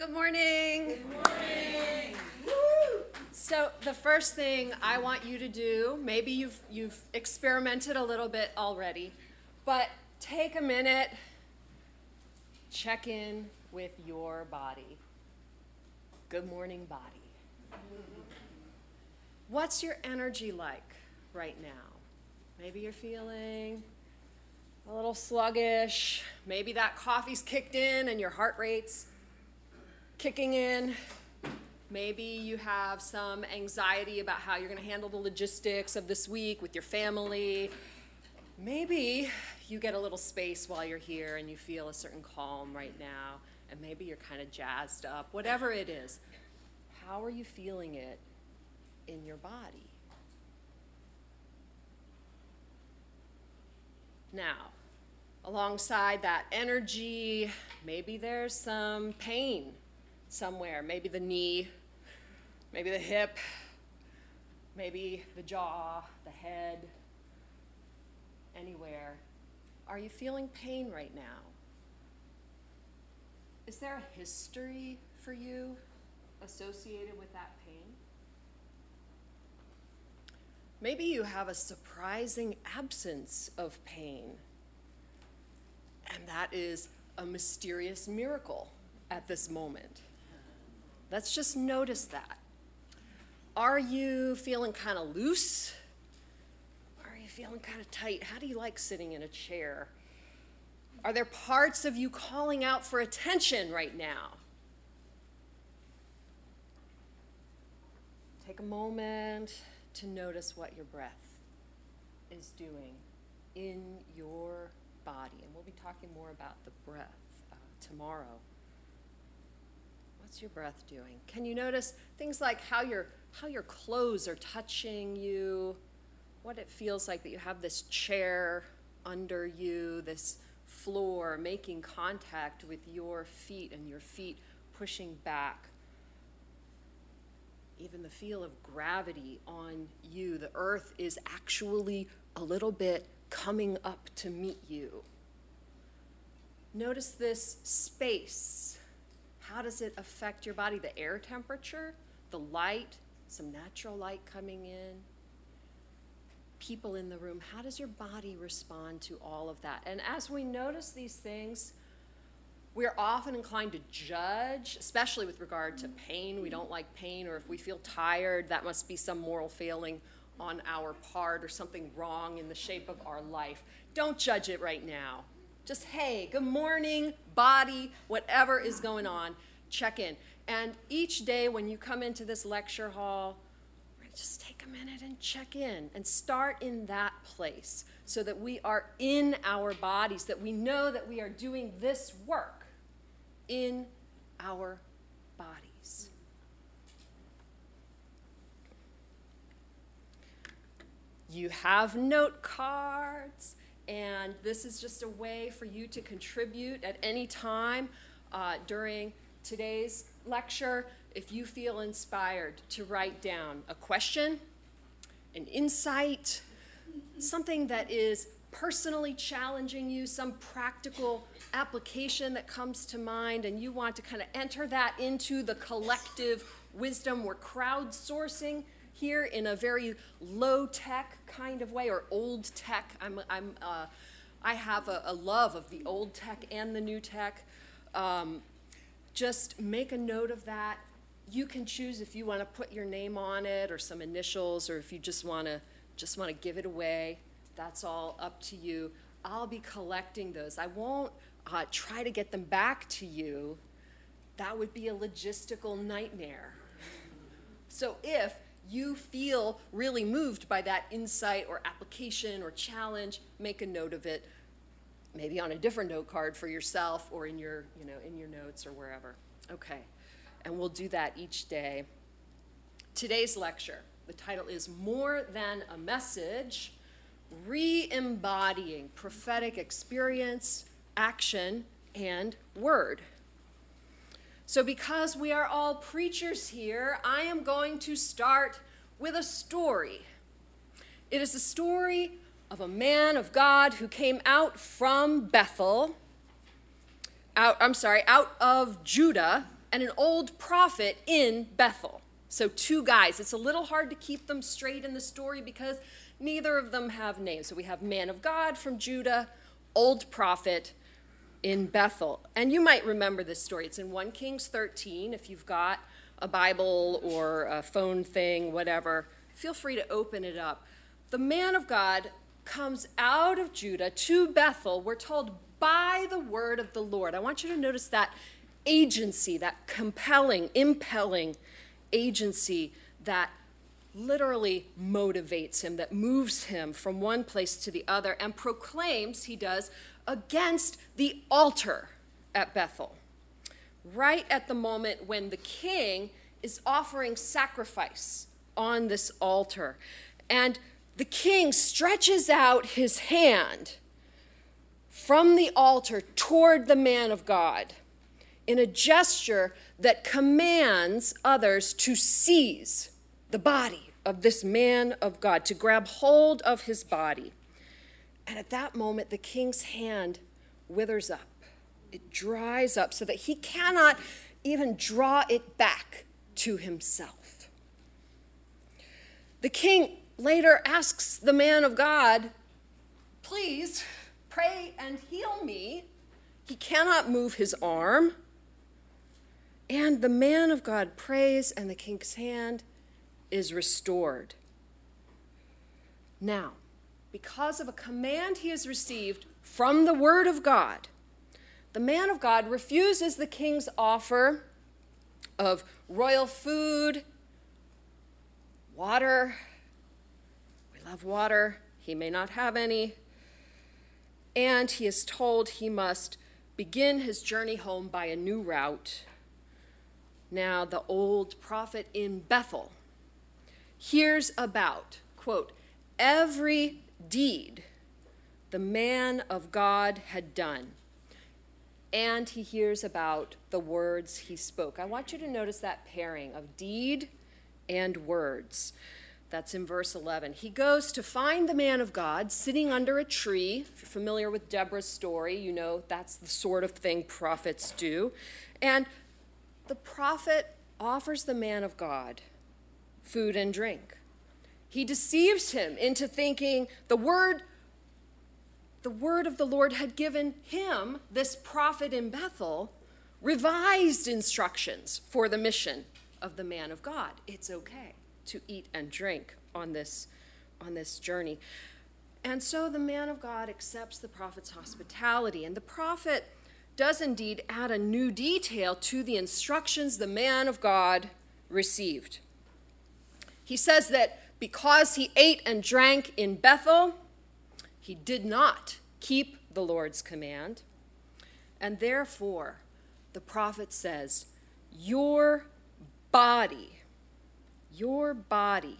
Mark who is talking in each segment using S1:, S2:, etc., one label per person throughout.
S1: Good morning.
S2: Good morning.
S1: So the first thing I want you to do, maybe you've you've experimented a little bit already, but take a minute, check in with your body. Good morning, body. What's your energy like right now? Maybe you're feeling a little sluggish. Maybe that coffee's kicked in and your heart rate's kicking in. Maybe you have some anxiety about how you're going to handle the logistics of this week with your family. Maybe you get a little space while you're here and you feel a certain calm right now, and maybe you're kind of jazzed up. Whatever it is, how are you feeling it in your body? Now, alongside that energy, maybe there's some pain somewhere. Maybe the knee, maybe the hip, maybe the jaw, the head, anywhere. Are you feeling pain right now? Is there a history for you associated with that pain? Maybe you have a surprising absence of pain, and that is a mysterious miracle at this moment. Let's just notice that. Are you feeling kind of loose? Are you feeling kind of tight? How do you like sitting in a chair? Are there parts of you calling out for attention right now? Take a moment to notice what your breath is doing in your body. And we'll be talking more about the breath uh, tomorrow. What's your breath doing? Can you notice things like how your how your clothes are touching you? What it feels like that you have this chair under you, this floor making contact with your feet and your feet pushing back. Even the feel of gravity on you. The earth is actually a little bit coming up to meet you. Notice this space how does it affect your body? The air temperature, the light, some natural light coming in, people in the room. How does your body respond to all of that? And as we notice these things, we're often inclined to judge, especially with regard to pain. We don't like pain, or if we feel tired, that must be some moral failing on our part or something wrong in the shape of our life. Don't judge it right now. Just, hey, good morning, body, whatever is going on, check in. And each day when you come into this lecture hall, just take a minute and check in and start in that place so that we are in our bodies, that we know that we are doing this work in our bodies. You have note cards and this is just a way for you to contribute at any time uh, during today's lecture if you feel inspired to write down a question, an insight, something that is personally challenging you, some practical application that comes to mind, and you want to kind of enter that into the collective wisdom. We're crowdsourcing here in a very low tech kind of way or old tech. I'm, I'm, uh, I have a, a, love of the old tech and the new tech. Um, just make a note of that. You can choose if you want to put your name on it or some initials, or if you just want to just want to give it away. That's all up to you. I'll be collecting those. I won't uh, try to get them back to you. That would be a logistical nightmare. So if you feel really moved by that insight or application or challenge, make a note of it, maybe on a different note card for yourself or in your, you know, in your notes or wherever. Okay. And we'll do that each day. Today's lecture, the title is More Than a Message Re embodying prophetic experience, action, and word. So, because we are all preachers here, I am going to start with a story. It is a story of a man of God who came out from Bethel, out, I'm sorry, out of Judah and an old prophet in Bethel. So, two guys. It's a little hard to keep them straight in the story because neither of them have names. So, we have man of God from Judah, old prophet in Bethel. And you might remember this story. It's in 1 Kings 13. If you've got a Bible or a phone thing, whatever, feel free to open it up. The man of God comes out of Judah to Bethel, we're told, by the word of the Lord. I want you to notice that agency, that compelling, impelling agency that literally motivates him, that moves him from one place to the other, and proclaims, he does, against the altar at Bethel. Right at the moment when the king is offering sacrifice on this altar. And the king stretches out his hand from the altar toward the man of God in a gesture that commands others to seize the body of this man of God, to grab hold of his body. And at that moment, the king's hand withers up. It dries up so that he cannot even draw it back to himself. The king later asks the man of God, Please pray and heal me. He cannot move his arm. And the man of God prays, and the king's hand is restored. Now, because of a command he has received from the word of God, the man of God refuses the king's offer of royal food, water. We love water. He may not have any. And he is told he must begin his journey home by a new route now the old prophet in Bethel, hears about, quote, every deed the man of God had done. And he hears about the words he spoke. I want you to notice that pairing of deed and words. That's in verse 11. He goes to find the man of God sitting under a tree. If you're familiar with Deborah's story, you know that's the sort of thing prophets do. And the prophet offers the man of God food and drink. He deceives him into thinking the word the word of the Lord had given him, this prophet in Bethel, revised instructions for the mission of the man of God. It's okay to eat and drink on this on this journey. And so the man of God accepts the prophet's hospitality and the prophet does indeed add a new detail to the instructions the man of God received. He says that because he ate and drank in Bethel, he did not keep the Lord's command. And therefore, the prophet says, Your body, your body,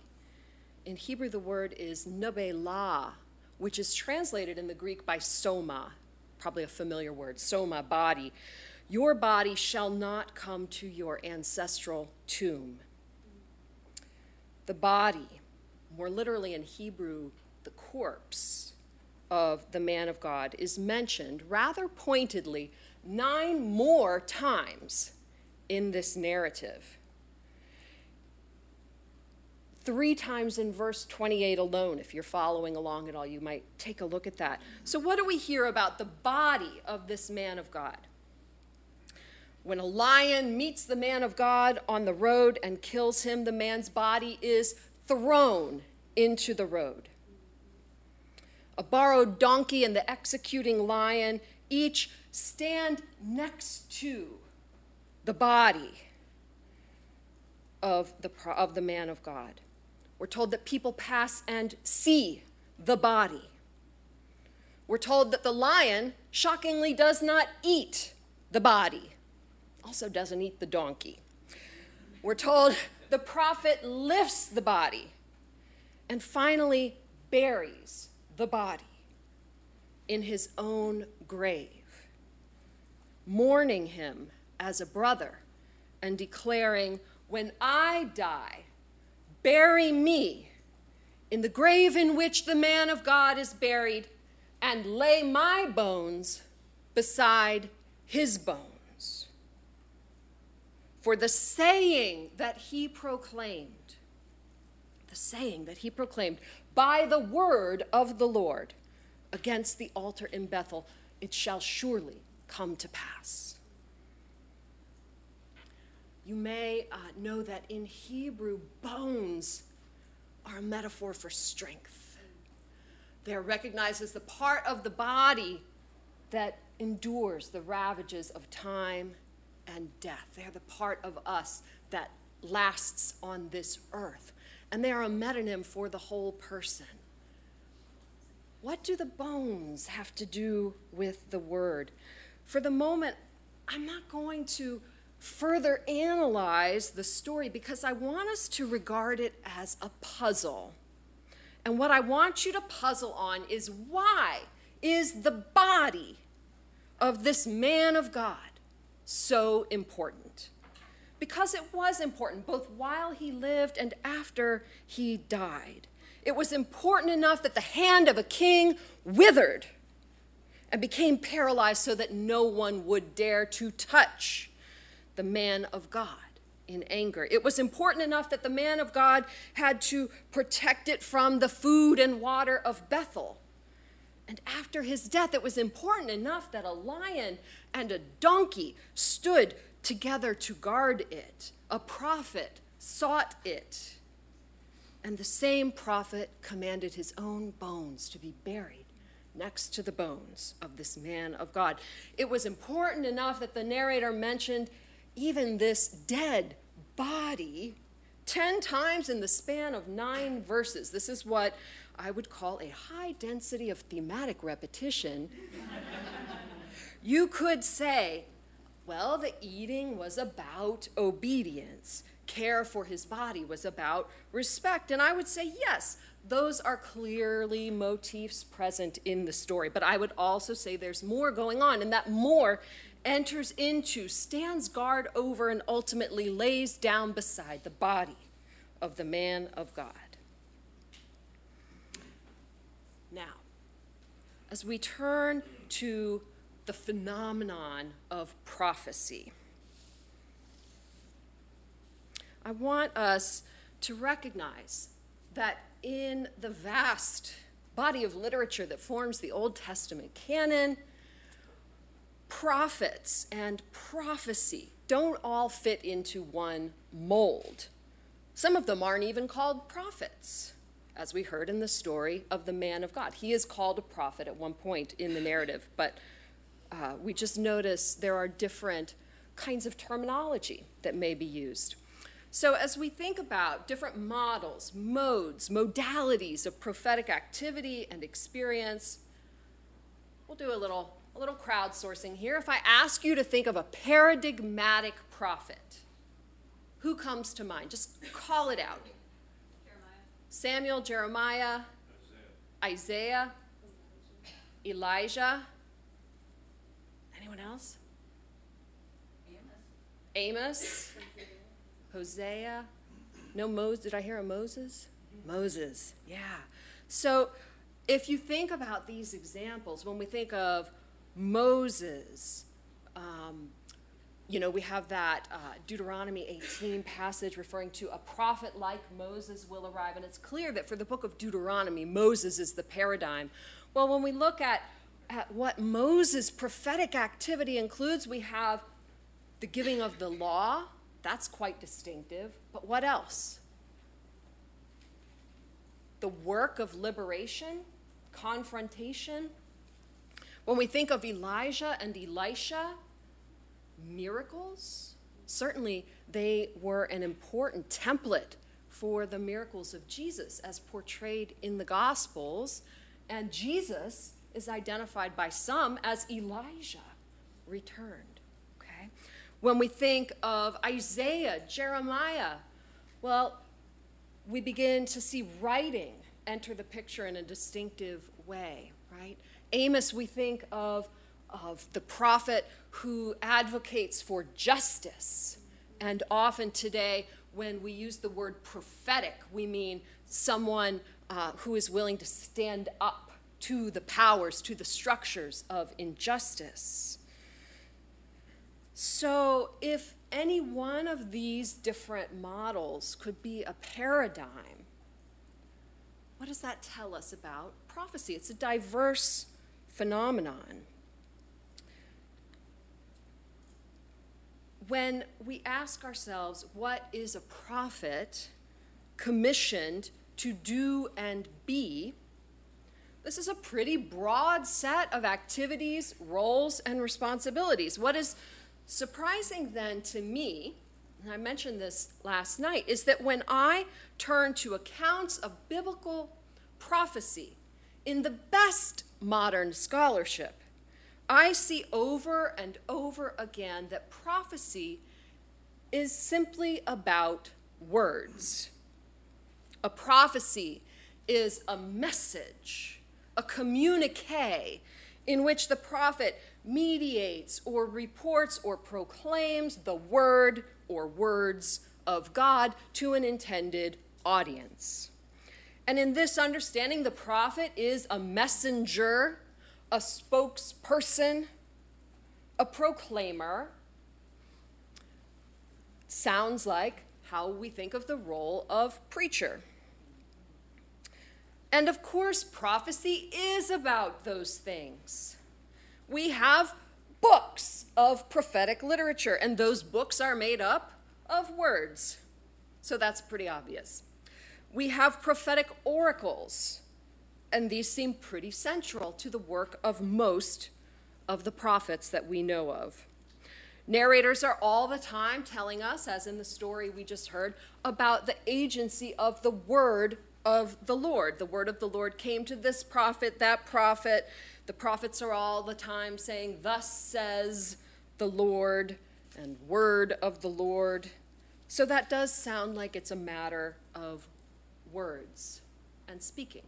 S1: in Hebrew the word is nebelah, which is translated in the Greek by soma, probably a familiar word, soma, body. Your body shall not come to your ancestral tomb. The body, more literally in Hebrew, the corpse of the man of God, is mentioned rather pointedly nine more times in this narrative three times in verse 28 alone. If you're following along at all, you might take a look at that. So, what do we hear about the body of this man of God? When a lion meets the man of God on the road and kills him, the man's body is thrown into the road. A borrowed donkey and the executing lion each stand next to the body of the, of the man of God. We're told that people pass and see the body. We're told that the lion, shockingly, does not eat the body, also doesn't eat the donkey. We're told the prophet lifts the body and finally buries the body in his own grave, mourning him as a brother and declaring, When I die, Bury me in the grave in which the man of God is buried, and lay my bones beside his bones. For the saying that he proclaimed. The saying that he proclaimed by the word of the Lord against the altar in Bethel, it shall surely come to pass. You may uh, know that in Hebrew, bones are a metaphor for strength. They are recognized as the part of the body that endures the ravages of time and death. They are the part of us that lasts on this earth. And they are a metonym for the whole person. What do the bones have to do with the word? For the moment, I'm not going to further analyze the story because I want us to regard it as a puzzle. And what I want you to puzzle on is why is the body of this man of God so important? Because it was important both while he lived and after he died. It was important enough that the hand of a king withered and became paralyzed so that no one would dare to touch the man of God in anger. It was important enough that the man of God had to protect it from the food and water of Bethel. And after his death, it was important enough that a lion and a donkey stood together to guard it. A prophet sought it. And the same prophet commanded his own bones to be buried next to the bones of this man of God. It was important enough that the narrator mentioned even this dead body 10 times in the span of nine verses. This is what I would call a high density of thematic repetition. You could say, well, the eating was about obedience care for his body was about respect. And I would say, yes, those are clearly motifs present in the story. But I would also say there's more going on, and that more enters into, stands guard over, and ultimately lays down beside the body of the man of God. Now, as we turn to the phenomenon of prophecy, I want us to recognize that in the vast body of literature that forms the Old Testament canon, prophets and prophecy don't all fit into one mold. Some of them aren't even called prophets, as we heard in the story of the man of God. He is called a prophet at one point in the narrative, but uh, we just notice there are different kinds of terminology that may be used. So, as we think about different models, modes, modalities of prophetic activity and experience, we'll do a little, a little crowdsourcing here. If I ask you to think of a paradigmatic prophet, who comes to mind? Just call it out. Jeremiah. Samuel, Jeremiah, Isaiah, Isaiah Elijah. Anyone else? Amos. Amos. Hosea. No Moses. Did I hear a Moses? Moses. Yeah. So if you think about these examples, when we think of Moses, um, you know, we have that uh, Deuteronomy 18 passage referring to a prophet like Moses will arrive. And it's clear that for the book of Deuteronomy, Moses is the paradigm. Well, when we look at, at what Moses' prophetic activity includes, we have the giving of the law, that's quite distinctive. But what else? The work of liberation, confrontation. When we think of Elijah and Elisha, miracles, certainly they were an important template for the miracles of Jesus as portrayed in the Gospels. And Jesus is identified by some as Elijah returned. Okay? When we think of Isaiah, Jeremiah, well, we begin to see writing enter the picture in a distinctive way, right? Amos, we think of, of the prophet who advocates for justice. And often today, when we use the word prophetic, we mean someone uh, who is willing to stand up to the powers, to the structures of injustice. So if any one of these different models could be a paradigm. What does that tell us about prophecy? It's a diverse phenomenon. When we ask ourselves, what is a prophet commissioned to do and be? This is a pretty broad set of activities, roles, and responsibilities. What is surprising then to me, and I mentioned this last night, is that when I turn to accounts of biblical prophecy in the best modern scholarship, I see over and over again that prophecy is simply about words. A prophecy is a message a communique in which the prophet mediates or reports or proclaims the word or words of God to an intended audience. And in this understanding, the prophet is a messenger, a spokesperson, a proclaimer. Sounds like how we think of the role of preacher. And of course, prophecy is about those things. We have books of prophetic literature, and those books are made up of words. So that's pretty obvious. We have prophetic oracles, and these seem pretty central to the work of most of the prophets that we know of. Narrators are all the time telling us, as in the story we just heard, about the agency of the word of the Lord. The word of the Lord came to this prophet, that prophet. The prophets are all the time saying, Thus says the Lord, and word of the Lord. So that does sound like it's a matter of words and speaking.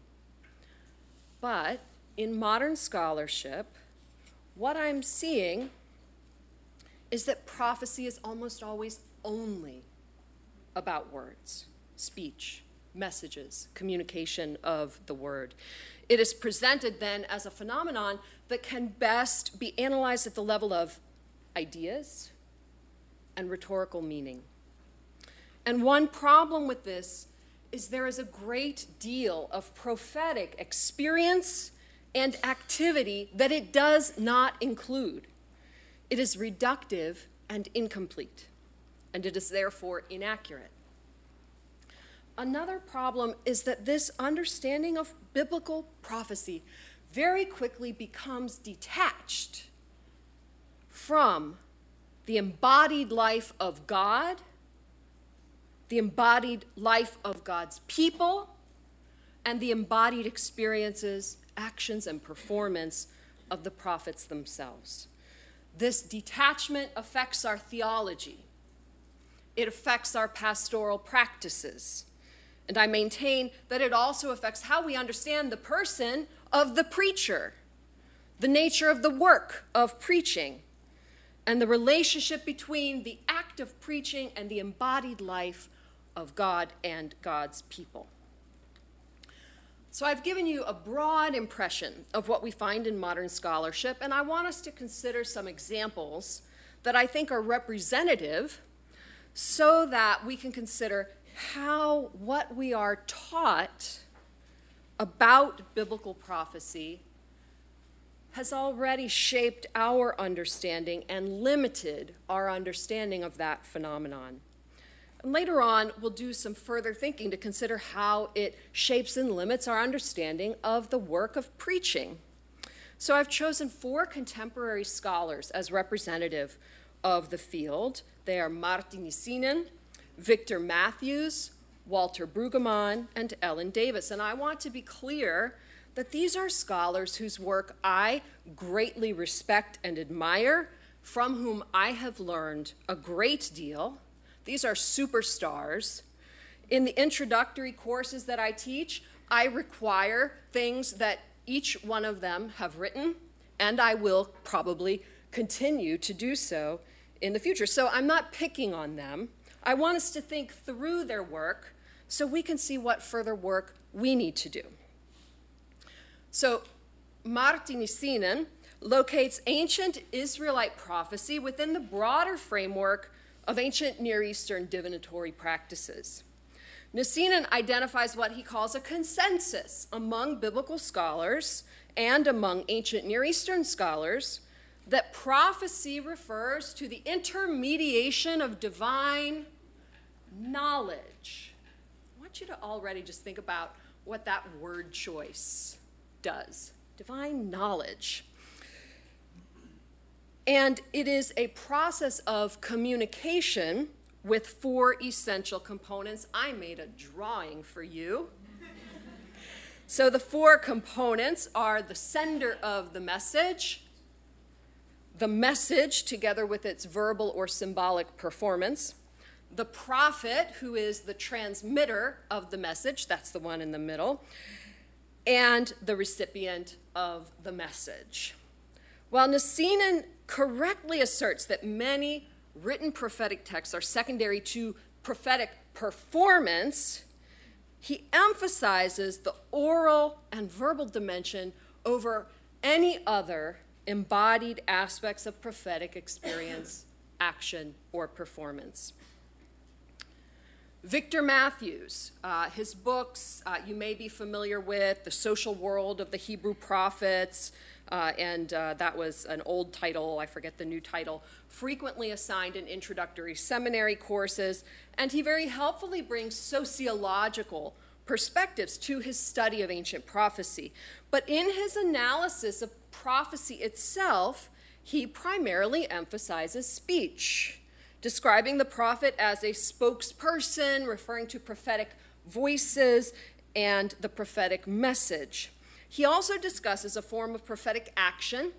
S1: But in modern scholarship, what I'm seeing is that prophecy is almost always only about words, speech, messages, communication of the word. It is presented then as a phenomenon that can best be analyzed at the level of ideas and rhetorical meaning. And one problem with this is there is a great deal of prophetic experience and activity that it does not include. It is reductive and incomplete, and it is therefore inaccurate. Another problem is that this understanding of biblical prophecy very quickly becomes detached from the embodied life of God, the embodied life of God's people, and the embodied experiences, actions, and performance of the prophets themselves. This detachment affects our theology, it affects our pastoral practices and I maintain that it also affects how we understand the person of the preacher, the nature of the work of preaching, and the relationship between the act of preaching and the embodied life of God and God's people. So, I've given you a broad impression of what we find in modern scholarship, and I want us to consider some examples that I think are representative so that we can consider how what we are taught about biblical prophecy has already shaped our understanding and limited our understanding of that phenomenon. And later on, we'll do some further thinking to consider how it shapes and limits our understanding of the work of preaching. So I've chosen four contemporary scholars as representative of the field. They are Martti Nissinen, Victor Matthews, Walter Brueggemann, and Ellen Davis. And I want to be clear that these are scholars whose work I greatly respect and admire, from whom I have learned a great deal. These are superstars. In the introductory courses that I teach, I require things that each one of them have written, and I will probably continue to do so in the future. So I'm not picking on them. I want us to think through their work so we can see what further work we need to do. So, Martti Nissinen locates ancient Israelite prophecy within the broader framework of ancient Near Eastern divinatory practices. Nissinen identifies what he calls a consensus among biblical scholars and among ancient Near Eastern scholars that prophecy refers to the intermediation of divine knowledge. I want you to already just think about what that word choice does divine knowledge. And it is a process of communication with four essential components. I made a drawing for you. so the four components are the sender of the message, the message together with its verbal or symbolic performance, the prophet, who is the transmitter of the message, that's the one in the middle, and the recipient of the message. While Nissinen correctly asserts that many written prophetic texts are secondary to prophetic performance, he emphasizes the oral and verbal dimension over any other embodied aspects of prophetic experience, action, or performance. Victor Matthews, uh, his books uh, you may be familiar with The Social World of the Hebrew Prophets, uh, and uh, that was an old title, I forget the new title, frequently assigned in introductory seminary courses, and he very helpfully brings sociological perspectives to his study of ancient prophecy. But in his analysis of prophecy itself, he primarily emphasizes speech describing the prophet as a spokesperson, referring to prophetic voices and the prophetic message. He also discusses a form of prophetic action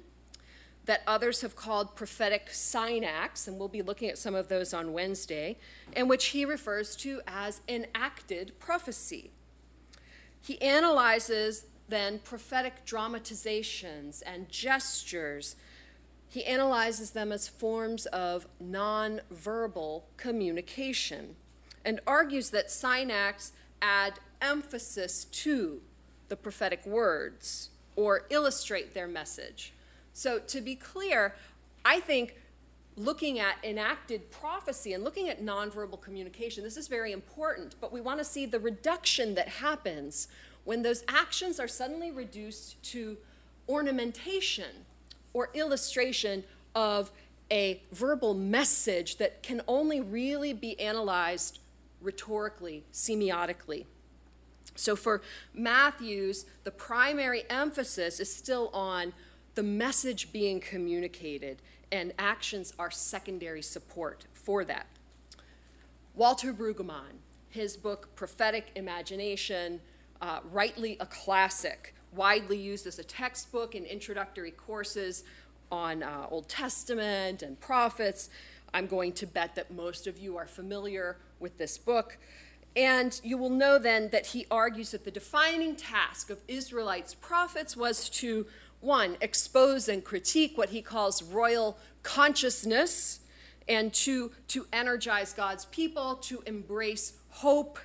S1: that others have called prophetic sign acts, and we'll be looking at some of those on Wednesday, and which he refers to as enacted prophecy. He analyzes then prophetic dramatizations and gestures he analyzes them as forms of nonverbal communication and argues that sign acts add emphasis to the prophetic words or illustrate their message. So, to be clear, I think looking at enacted prophecy and looking at nonverbal communication, this is very important, but we want to see the reduction that happens when those actions are suddenly reduced to ornamentation or illustration of a verbal message that can only really be analyzed rhetorically, semiotically. So for Matthews, the primary emphasis is still on the message being communicated, and actions are secondary support for that. Walter Brueggemann, his book Prophetic Imagination, uh, rightly a classic, widely used as a textbook in introductory courses on uh, Old Testament and prophets. I'm going to bet that most of you are familiar with this book. And you will know then that he argues that the defining task of Israelites' prophets was to, one, expose and critique what he calls royal consciousness, and two, to energize God's people to embrace hope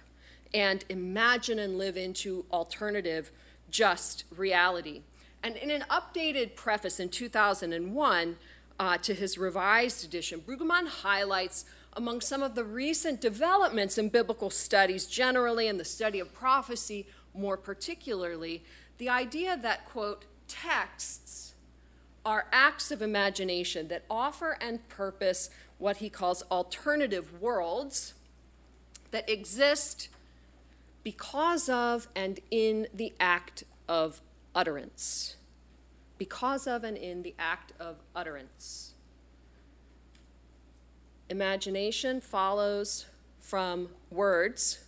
S1: and imagine and live into alternative just reality. And in an updated preface in 2001 uh, to his revised edition, Brueggemann highlights among some of the recent developments in biblical studies generally and the study of prophecy more particularly, the idea that, quote, texts are acts of imagination that offer and purpose what he calls alternative worlds that exist because of and in the act of utterance. Because of and in the act of utterance. Imagination follows from words,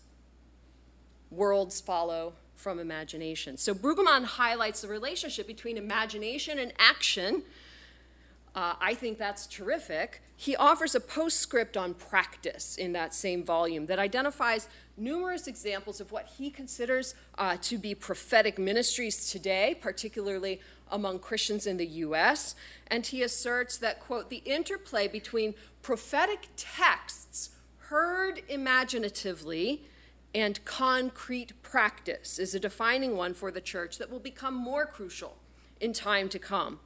S1: worlds follow from imagination. So Brueggemann highlights the relationship between imagination and action. Uh, I think that's terrific. He offers a postscript on practice in that same volume that identifies numerous examples of what he considers uh, to be prophetic ministries today, particularly among Christians in the US. And he asserts that, quote, the interplay between prophetic texts heard imaginatively and concrete practice is a defining one for the church that will become more crucial in time to come.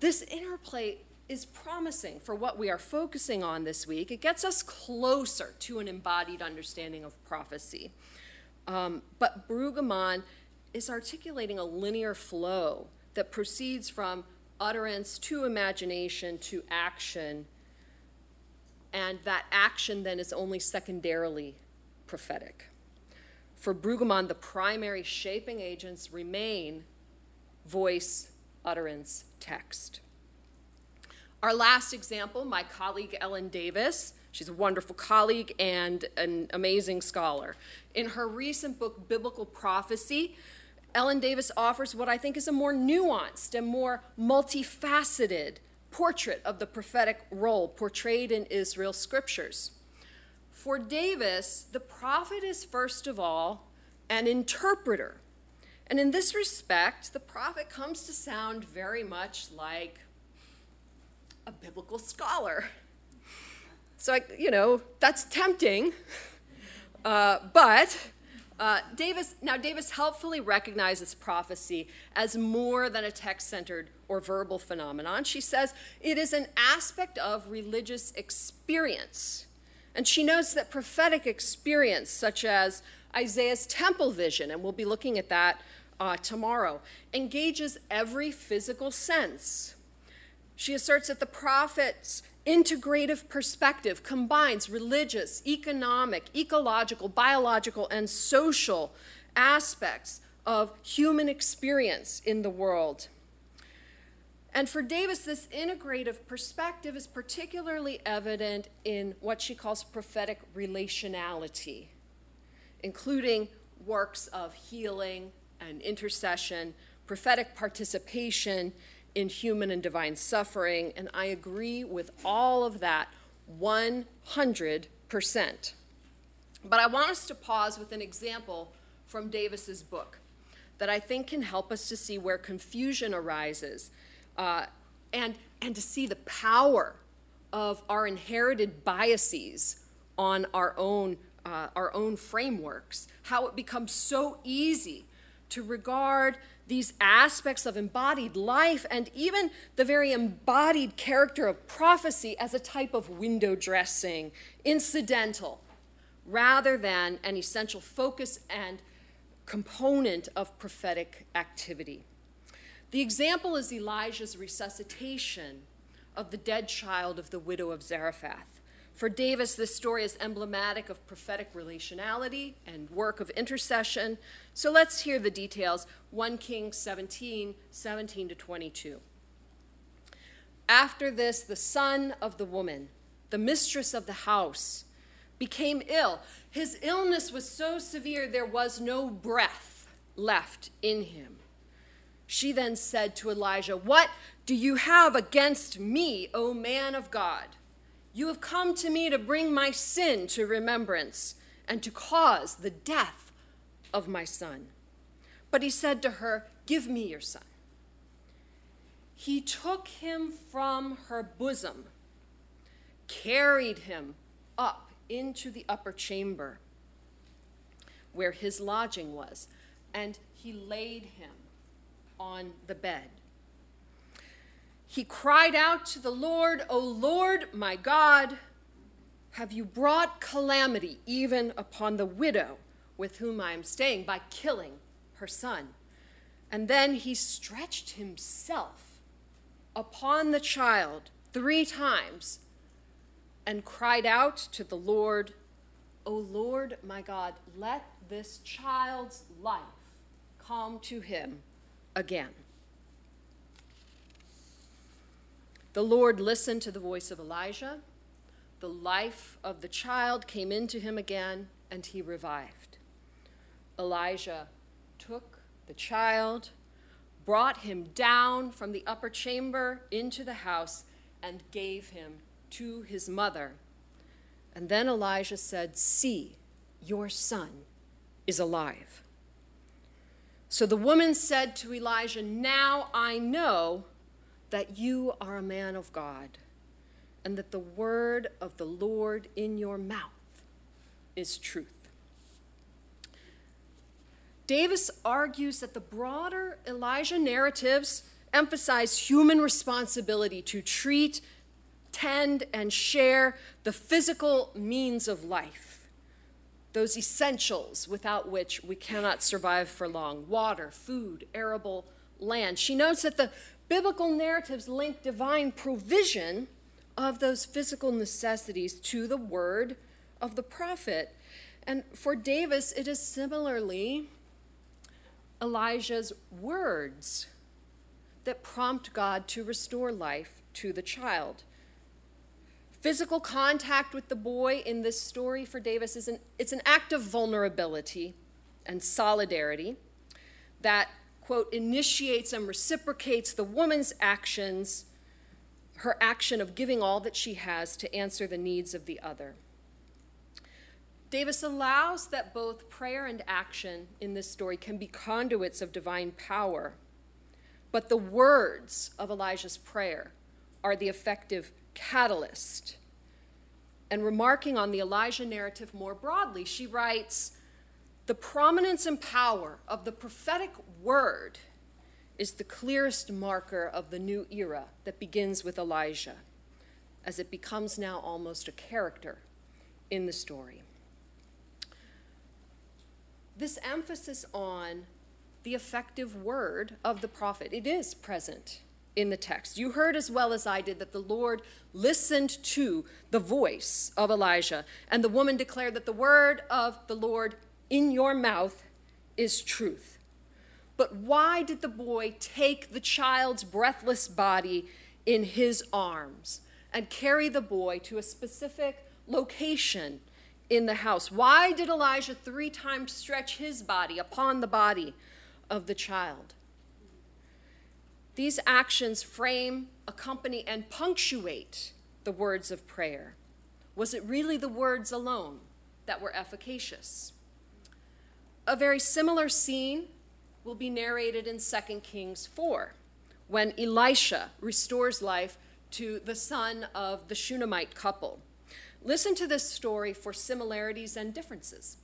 S1: This interplay is promising for what we are focusing on this week. It gets us closer to an embodied understanding of prophecy. Um, but Brueggemann is articulating a linear flow that proceeds from utterance to imagination to action, and that action then is only secondarily prophetic. For Brueggemann, the primary shaping agents remain voice, utterance, text. Our last example, my colleague Ellen Davis, she's a wonderful colleague and an amazing scholar. In her recent book, Biblical Prophecy, Ellen Davis offers what I think is a more nuanced and more multifaceted portrait of the prophetic role portrayed in Israel's scriptures. For Davis, the prophet is first of all an interpreter. And in this respect, the prophet comes to sound very much like a biblical scholar. So, I, you know, that's tempting. Uh, but uh, Davis, now Davis helpfully recognizes prophecy as more than a text centered or verbal phenomenon. She says it is an aspect of religious experience. And she notes that prophetic experience, such as Isaiah's temple vision, and we'll be looking at that uh, tomorrow, engages every physical sense she asserts that the prophet's integrative perspective combines religious, economic, ecological, biological, and social aspects of human experience in the world. And for Davis, this integrative perspective is particularly evident in what she calls prophetic relationality, including works of healing and intercession, prophetic participation, in human and divine suffering, and I agree with all of that 100%. But I want us to pause with an example from Davis's book that I think can help us to see where confusion arises uh, and, and to see the power of our inherited biases on our own, uh, our own frameworks, how it becomes so easy to regard these aspects of embodied life and even the very embodied character of prophecy as a type of window dressing, incidental, rather than an essential focus and component of prophetic activity. The example is Elijah's resuscitation of the dead child of the widow of Zarephath. For Davis, this story is emblematic of prophetic relationality and work of intercession. So let's hear the details 1 Kings 17 17 to 22. After this, the son of the woman, the mistress of the house, became ill. His illness was so severe there was no breath left in him. She then said to Elijah, What do you have against me, O man of God? You have come to me to bring my sin to remembrance and to cause the death of my son. But he said to her, Give me your son. He took him from her bosom, carried him up into the upper chamber where his lodging was, and he laid him on the bed. He cried out to the Lord, O Lord my God, have you brought calamity even upon the widow with whom I am staying by killing her son? And then he stretched himself upon the child three times and cried out to the Lord, O Lord my God, let this child's life come to him again. The Lord listened to the voice of Elijah. The life of the child came into him again, and he revived. Elijah took the child, brought him down from the upper chamber into the house, and gave him to his mother. And then Elijah said, See, your son is alive. So the woman said to Elijah, Now I know that you are a man of God and that the word of the Lord in your mouth is truth. Davis argues that the broader Elijah narratives emphasize human responsibility to treat, tend, and share the physical means of life, those essentials without which we cannot survive for long water, food, arable land. She notes that the biblical narratives link divine provision of those physical necessities to the word of the prophet. And for Davis, it is similarly Elijah's words that prompt God to restore life to the child. Physical contact with the boy in this story for Davis is an, it's an act of vulnerability and solidarity that, quote, initiates and reciprocates the woman's actions, her action of giving all that she has to answer the needs of the other. Davis allows that both prayer and action in this story can be conduits of divine power, but the words of Elijah's prayer are the effective catalyst. And remarking on the Elijah narrative more broadly, she writes The prominence and power of the prophetic word is the clearest marker of the new era that begins with Elijah, as it becomes now almost a character in the story this emphasis on the effective word of the prophet. It is present in the text. You heard as well as I did that the Lord listened to the voice of Elijah, and the woman declared that the word of the Lord in your mouth is truth. But why did the boy take the child's breathless body in his arms and carry the boy to a specific location in the house. Why did Elijah three times stretch his body upon the body of the child? These actions frame, accompany, and punctuate the words of prayer. Was it really the words alone that were efficacious? A very similar scene will be narrated in 2 Kings 4 when Elisha restores life to the son of the Shunammite couple. Listen to this story for similarities and differences.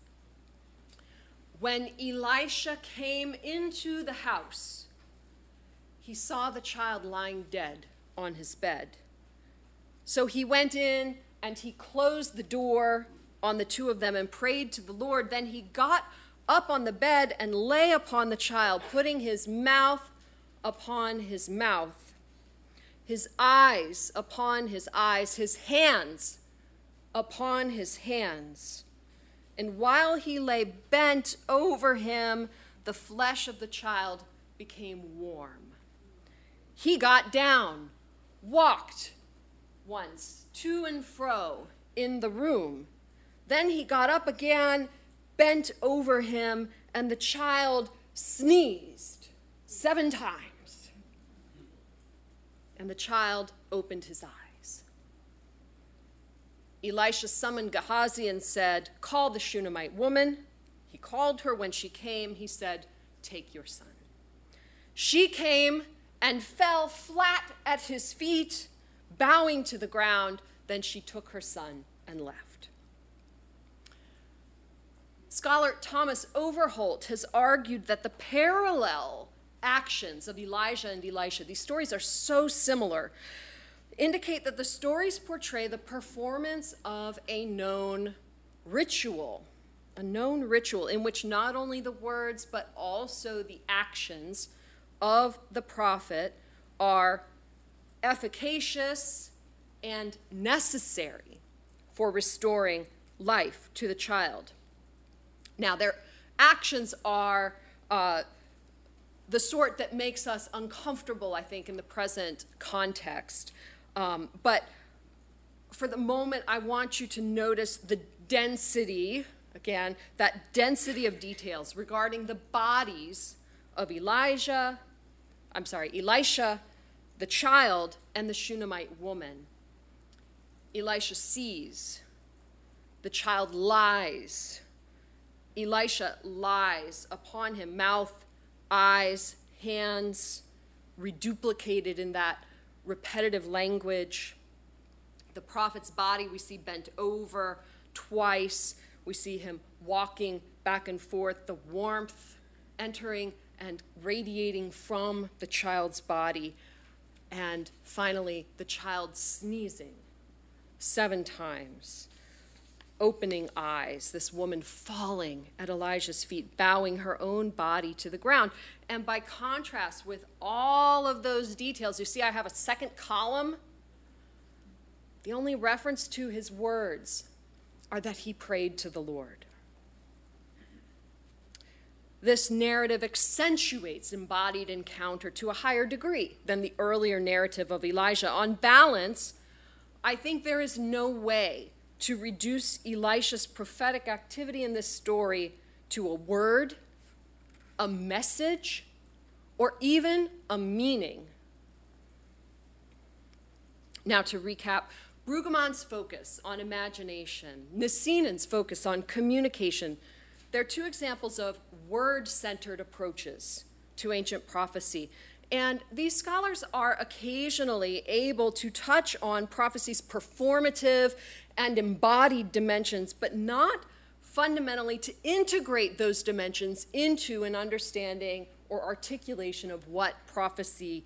S1: When Elisha came into the house, he saw the child lying dead on his bed. So he went in and he closed the door on the two of them and prayed to the Lord. Then he got up on the bed and lay upon the child, putting his mouth upon his mouth, his eyes upon his eyes, his hands upon his hands. And while he lay bent over him, the flesh of the child became warm. He got down, walked once to and fro in the room. Then he got up again, bent over him, and the child sneezed seven times. And the child opened his eyes. Elisha summoned Gehazi and said, Call the Shunammite woman. He called her. When she came, he said, Take your son. She came and fell flat at his feet, bowing to the ground. Then she took her son and left. Scholar Thomas Overholt has argued that the parallel actions of Elijah and Elisha, these stories are so similar indicate that the stories portray the performance of a known ritual, a known ritual in which not only the words but also the actions of the prophet are efficacious and necessary for restoring life to the child. Now, their actions are uh, the sort that makes us uncomfortable, I think, in the present context. Um, but for the moment, I want you to notice the density, again, that density of details regarding the bodies of Elijah, I'm sorry, Elisha, the child, and the Shunammite woman. Elisha sees, the child lies. Elisha lies upon him, mouth, eyes, hands, reduplicated in that repetitive language. The prophet's body we see bent over twice. We see him walking back and forth, the warmth entering and radiating from the child's body. And finally, the child sneezing seven times, opening eyes, this woman falling at Elijah's feet, bowing her own body to the ground. And by contrast with all of those details, you see, I have a second column. The only reference to his words are that he prayed to the Lord. This narrative accentuates embodied encounter to a higher degree than the earlier narrative of Elijah. On balance, I think there is no way to reduce Elisha's prophetic activity in this story to a word, a message, or even a meaning. Now, to recap, Brueggemann's focus on imagination, Nissinen's focus on communication, they're two examples of word centered approaches to ancient prophecy. And these scholars are occasionally able to touch on prophecy's performative and embodied dimensions, but not fundamentally to integrate those dimensions into an understanding or articulation of what prophecy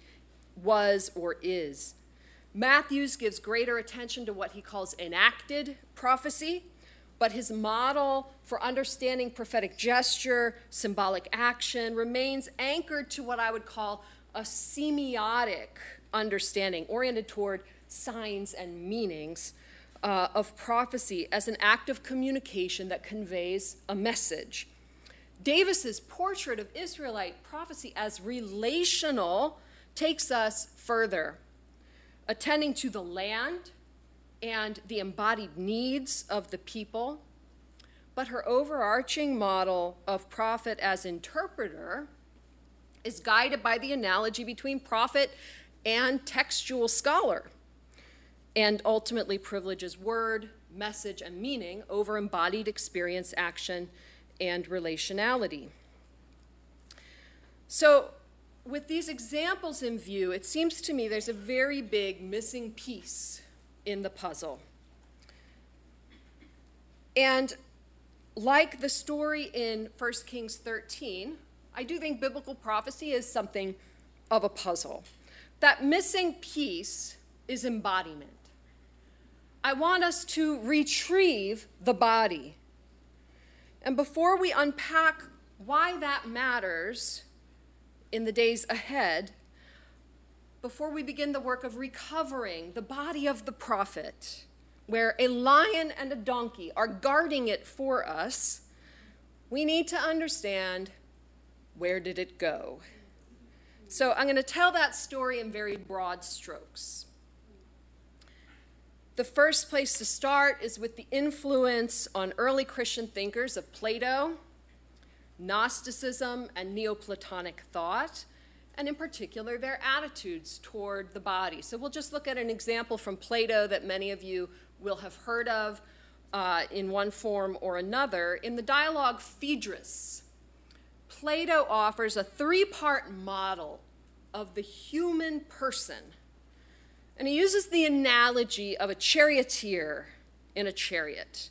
S1: was or is. Matthews gives greater attention to what he calls enacted prophecy, but his model for understanding prophetic gesture, symbolic action, remains anchored to what I would call a semiotic understanding oriented toward signs and meanings uh, of prophecy as an act of communication that conveys a message. Davis's portrait of Israelite prophecy as relational takes us further, attending to the land and the embodied needs of the people. But her overarching model of prophet as interpreter is guided by the analogy between prophet and textual scholar, and ultimately privileges word, message, and meaning over embodied experience, action, and relationality. So, with these examples in view, it seems to me there's a very big missing piece in the puzzle. And like the story in 1 Kings 13, I do think biblical prophecy is something of a puzzle. That missing piece is embodiment. I want us to retrieve the body. And before we unpack why that matters in the days ahead, before we begin the work of recovering the body of the prophet, where a lion and a donkey are guarding it for us, we need to understand where did it go? So I'm going to tell that story in very broad strokes. The first place to start is with the influence on early Christian thinkers of Plato, Gnosticism, and Neoplatonic thought, and in particular their attitudes toward the body. So we'll just look at an example from Plato that many of you will have heard of uh, in one form or another. In the dialogue Phaedrus, Plato offers a three part model of the human person. And he uses the analogy of a charioteer in a chariot.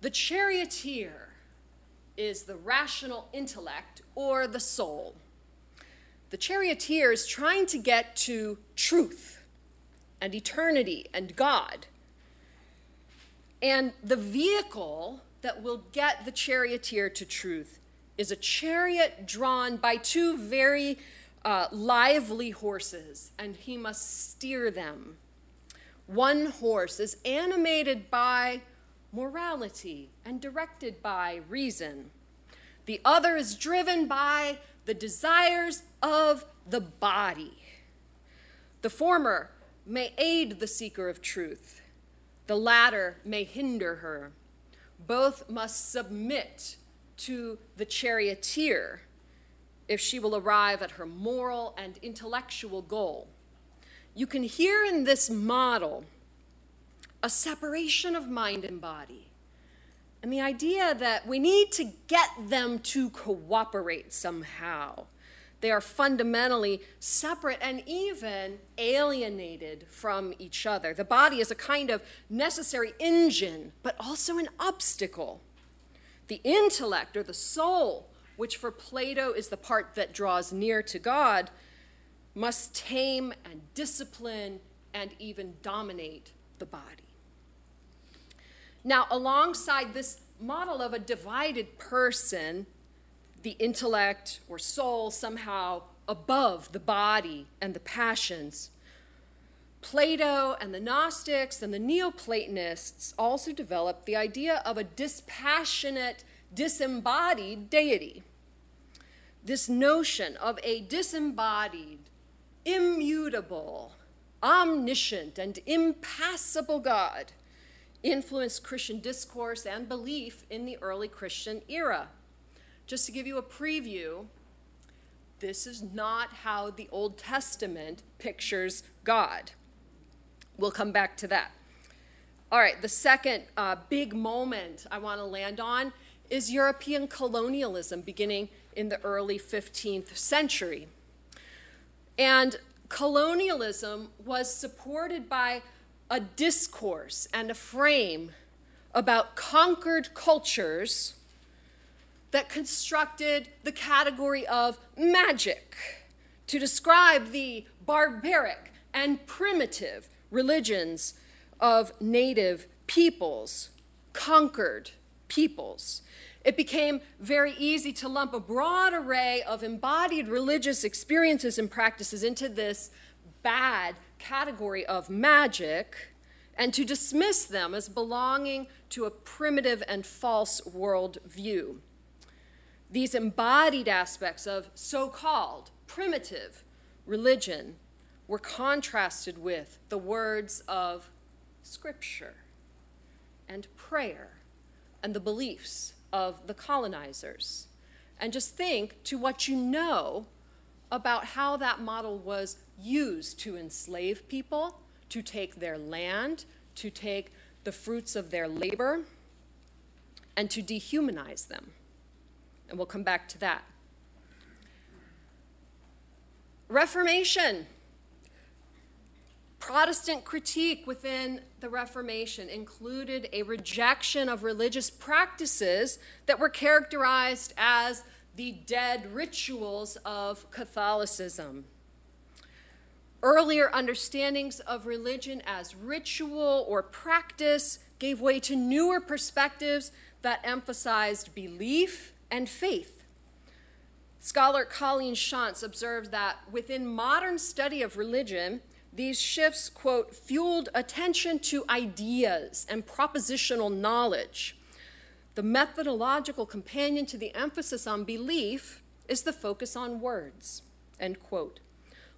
S1: The charioteer is the rational intellect or the soul. The charioteer is trying to get to truth and eternity and God. And the vehicle that will get the charioteer to truth is a chariot drawn by two very uh, lively horses, and he must steer them. One horse is animated by morality and directed by reason. The other is driven by the desires of the body. The former may aid the seeker of truth, the latter may hinder her. Both must submit to the charioteer if she will arrive at her moral and intellectual goal. You can hear in this model a separation of mind and body, and the idea that we need to get them to cooperate somehow. They are fundamentally separate and even alienated from each other. The body is a kind of necessary engine, but also an obstacle. The intellect or the soul which for Plato is the part that draws near to God, must tame and discipline and even dominate the body. Now, alongside this model of a divided person, the intellect or soul somehow above the body and the passions, Plato and the Gnostics and the Neoplatonists also developed the idea of a dispassionate, disembodied deity. This notion of a disembodied, immutable, omniscient, and impassible God influenced Christian discourse and belief in the early Christian era. Just to give you a preview, this is not how the Old Testament pictures God. We'll come back to that. All right, the second uh, big moment I want to land on is European colonialism beginning in the early 15th century. And colonialism was supported by a discourse and a frame about conquered cultures that constructed the category of magic to describe the barbaric and primitive religions of native peoples, conquered peoples. It became very easy to lump a broad array of embodied religious experiences and practices into this bad category of magic and to dismiss them as belonging to a primitive and false worldview. These embodied aspects of so called primitive religion were contrasted with the words of Scripture and prayer and the beliefs of the colonizers. And just think to what you know about how that model was used to enslave people, to take their land, to take the fruits of their labor, and to dehumanize them. And we'll come back to that. Reformation. Protestant critique within the Reformation included a rejection of religious practices that were characterized as the dead rituals of Catholicism. Earlier understandings of religion as ritual or practice gave way to newer perspectives that emphasized belief and faith. Scholar Colleen Shantz observed that within modern study of religion, these shifts, quote, fueled attention to ideas and propositional knowledge. The methodological companion to the emphasis on belief is the focus on words, end quote.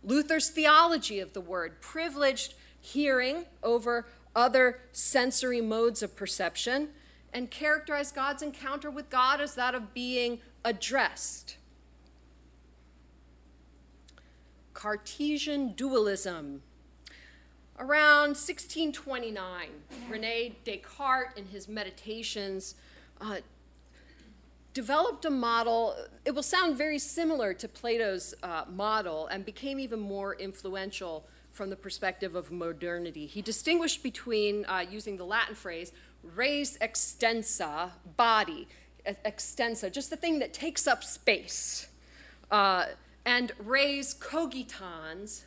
S1: Luther's theology of the word privileged hearing over other sensory modes of perception and characterized God's encounter with God as that of being addressed. Cartesian dualism Around 1629, Rene Descartes, in his meditations, uh, developed a model. It will sound very similar to Plato's uh, model and became even more influential from the perspective of modernity. He distinguished between, uh, using the Latin phrase, res extensa, body, extensa, just the thing that takes up space, uh, and res cogitans,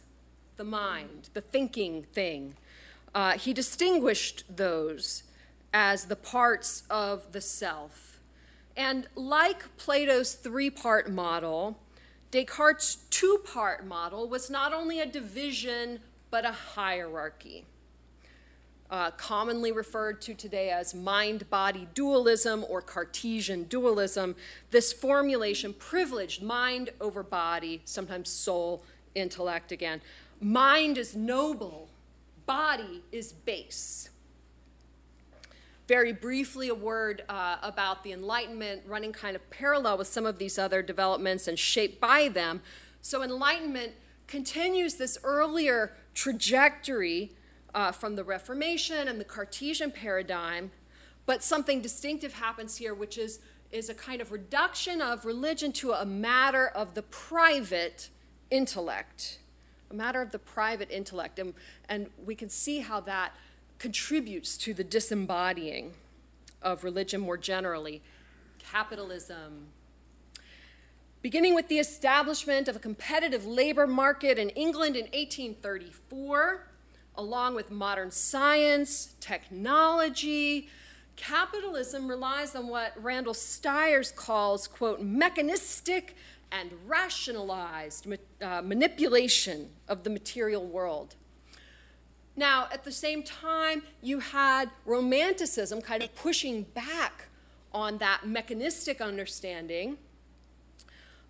S1: the mind, the thinking thing. Uh, he distinguished those as the parts of the self. And like Plato's three part model, Descartes' two part model was not only a division, but a hierarchy. Uh, commonly referred to today as mind body dualism or Cartesian dualism, this formulation privileged mind over body, sometimes soul, intellect again, Mind is noble, body is base. Very briefly, a word uh, about the Enlightenment, running kind of parallel with some of these other developments and shaped by them. So, Enlightenment continues this earlier trajectory uh, from the Reformation and the Cartesian paradigm, but something distinctive happens here, which is, is a kind of reduction of religion to a matter of the private intellect a matter of the private intellect. And, and we can see how that contributes to the disembodying of religion more generally. Capitalism. beginning with the establishment of a competitive labor market in England in 1834, along with modern science, technology, capitalism relies on what Randall Styers calls, quote, mechanistic and rationalized uh, manipulation of the material world. Now, at the same time, you had Romanticism kind of pushing back on that mechanistic understanding.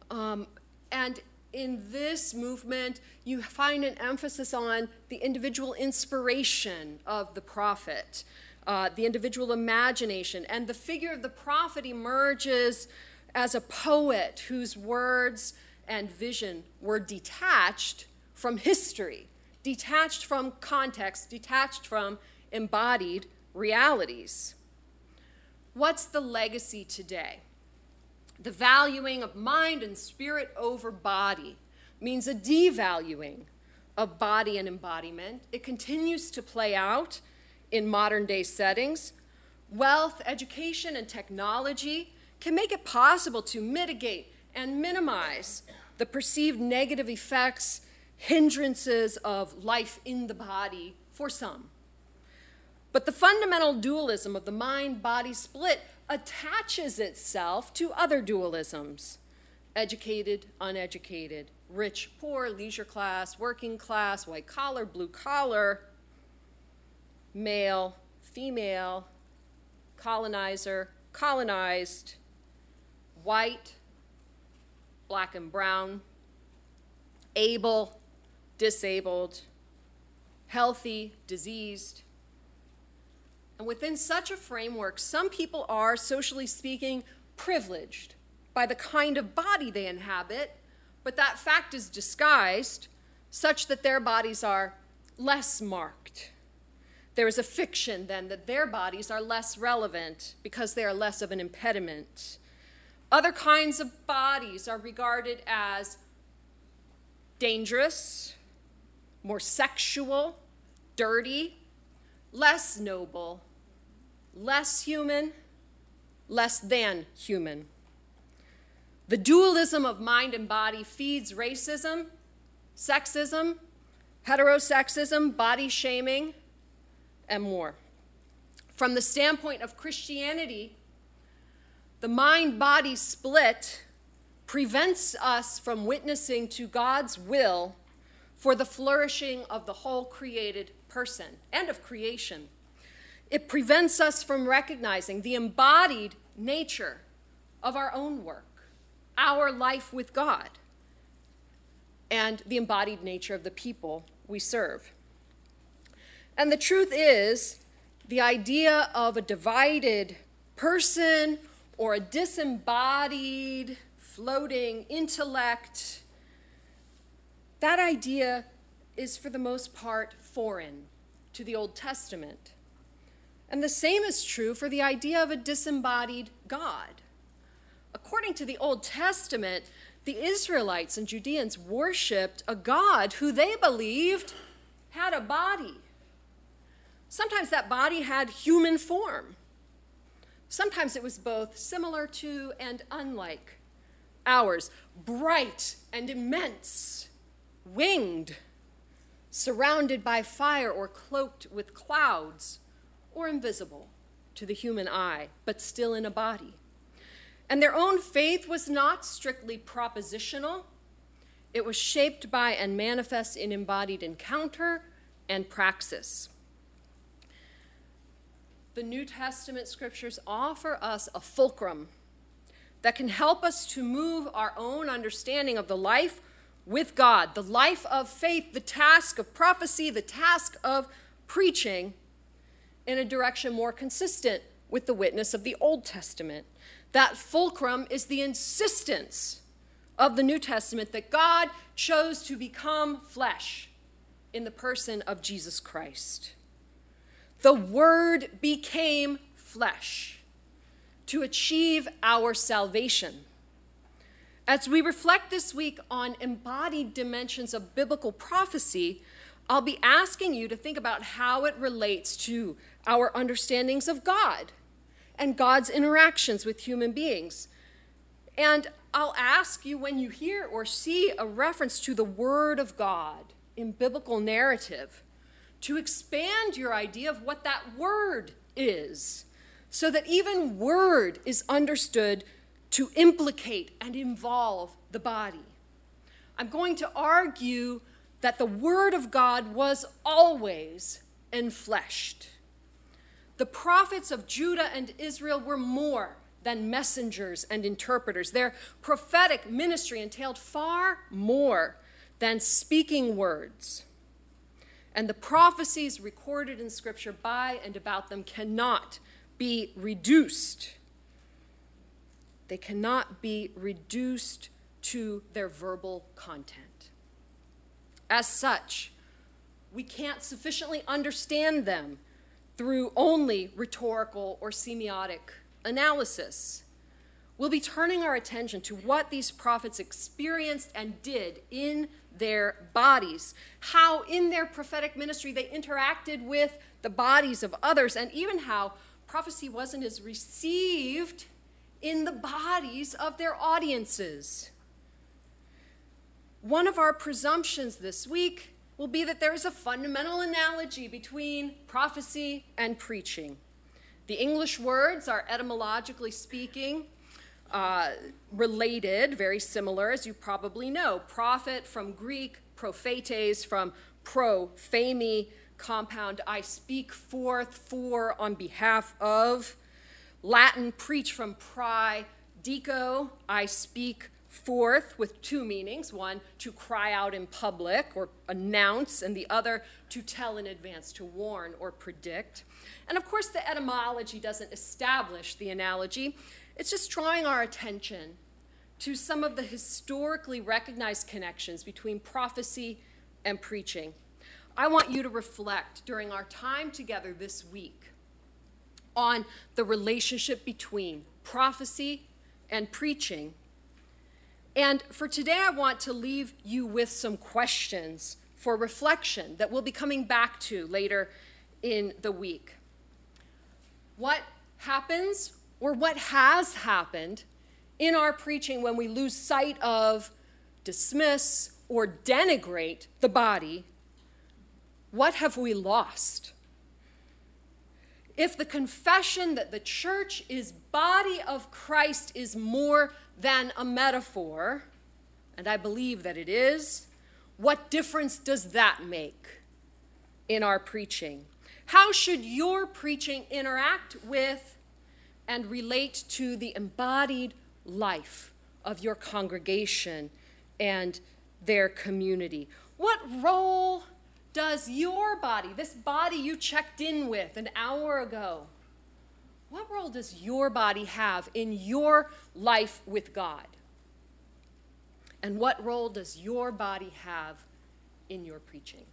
S1: Um, and in this movement, you find an emphasis on the individual inspiration of the prophet, uh, the individual imagination, and the figure of the prophet emerges as a poet whose words and vision were detached from history, detached from context, detached from embodied realities. What's the legacy today? The valuing of mind and spirit over body means a devaluing of body and embodiment. It continues to play out in modern day settings. Wealth, education, and technology can make it possible to mitigate and minimize the perceived negative effects, hindrances of life in the body for some. But the fundamental dualism of the mind body split attaches itself to other dualisms educated, uneducated, rich, poor, leisure class, working class, white collar, blue collar, male, female, colonizer, colonized, white, black and brown, able, disabled, healthy, diseased. And within such a framework, some people are, socially speaking, privileged by the kind of body they inhabit, but that fact is disguised such that their bodies are less marked. There is a fiction then that their bodies are less relevant because they are less of an impediment. Other kinds of bodies are regarded as dangerous, more sexual, dirty, less noble, less human, less than human. The dualism of mind and body feeds racism, sexism, heterosexism, body shaming, and more. From the standpoint of Christianity, the mind body split prevents us from witnessing to God's will for the flourishing of the whole created person and of creation. It prevents us from recognizing the embodied nature of our own work, our life with God, and the embodied nature of the people we serve. And the truth is, the idea of a divided person or a disembodied, floating intellect, that idea is for the most part foreign to the Old Testament. And the same is true for the idea of a disembodied God. According to the Old Testament, the Israelites and Judeans worshiped a God who they believed had a body. Sometimes that body had human form. Sometimes it was both similar to and unlike ours, bright and immense, winged, surrounded by fire or cloaked with clouds, or invisible to the human eye, but still in a body. And their own faith was not strictly propositional, it was shaped by and manifest in embodied encounter and praxis the New Testament scriptures offer us a fulcrum that can help us to move our own understanding of the life with God, the life of faith, the task of prophecy, the task of preaching in a direction more consistent with the witness of the Old Testament. That fulcrum is the insistence of the New Testament that God chose to become flesh in the person of Jesus Christ. The Word became flesh to achieve our salvation. As we reflect this week on embodied dimensions of biblical prophecy, I'll be asking you to think about how it relates to our understandings of God and God's interactions with human beings. And I'll ask you when you hear or see a reference to the Word of God in biblical narrative to expand your idea of what that word is, so that even word is understood to implicate and involve the body. I'm going to argue that the Word of God was always enfleshed. The prophets of Judah and Israel were more than messengers and interpreters. Their prophetic ministry entailed far more than speaking words. And the prophecies recorded in Scripture by and about them cannot be reduced. They cannot be reduced to their verbal content. As such, we can't sufficiently understand them through only rhetorical or semiotic analysis. We'll be turning our attention to what these prophets experienced and did in their bodies, how in their prophetic ministry they interacted with the bodies of others, and even how prophecy wasn't as received in the bodies of their audiences. One of our presumptions this week will be that there is a fundamental analogy between prophecy and preaching. The English words are etymologically speaking uh, related, very similar, as you probably know. Prophet from Greek, prophetes from pro, phemi, compound, I speak forth for, on behalf of. Latin, preach from pri, dico, I speak Forth, with two meanings one, to cry out in public or announce, and the other, to tell in advance, to warn or predict. And of course, the etymology doesn't establish the analogy, it's just drawing our attention to some of the historically recognized connections between prophecy and preaching. I want you to reflect during our time together this week on the relationship between prophecy and preaching and for today, I want to leave you with some questions for reflection that we'll be coming back to later in the week. What happens, or what has happened, in our preaching when we lose sight of, dismiss, or denigrate the body? What have we lost? If the confession that the church is body of Christ is more than a metaphor, and I believe that it is, what difference does that make in our preaching? How should your preaching interact with and relate to the embodied life of your congregation and their community? What role does your body, this body you checked in with an hour ago, what role does your body have in your life with God? And what role does your body have in your preaching?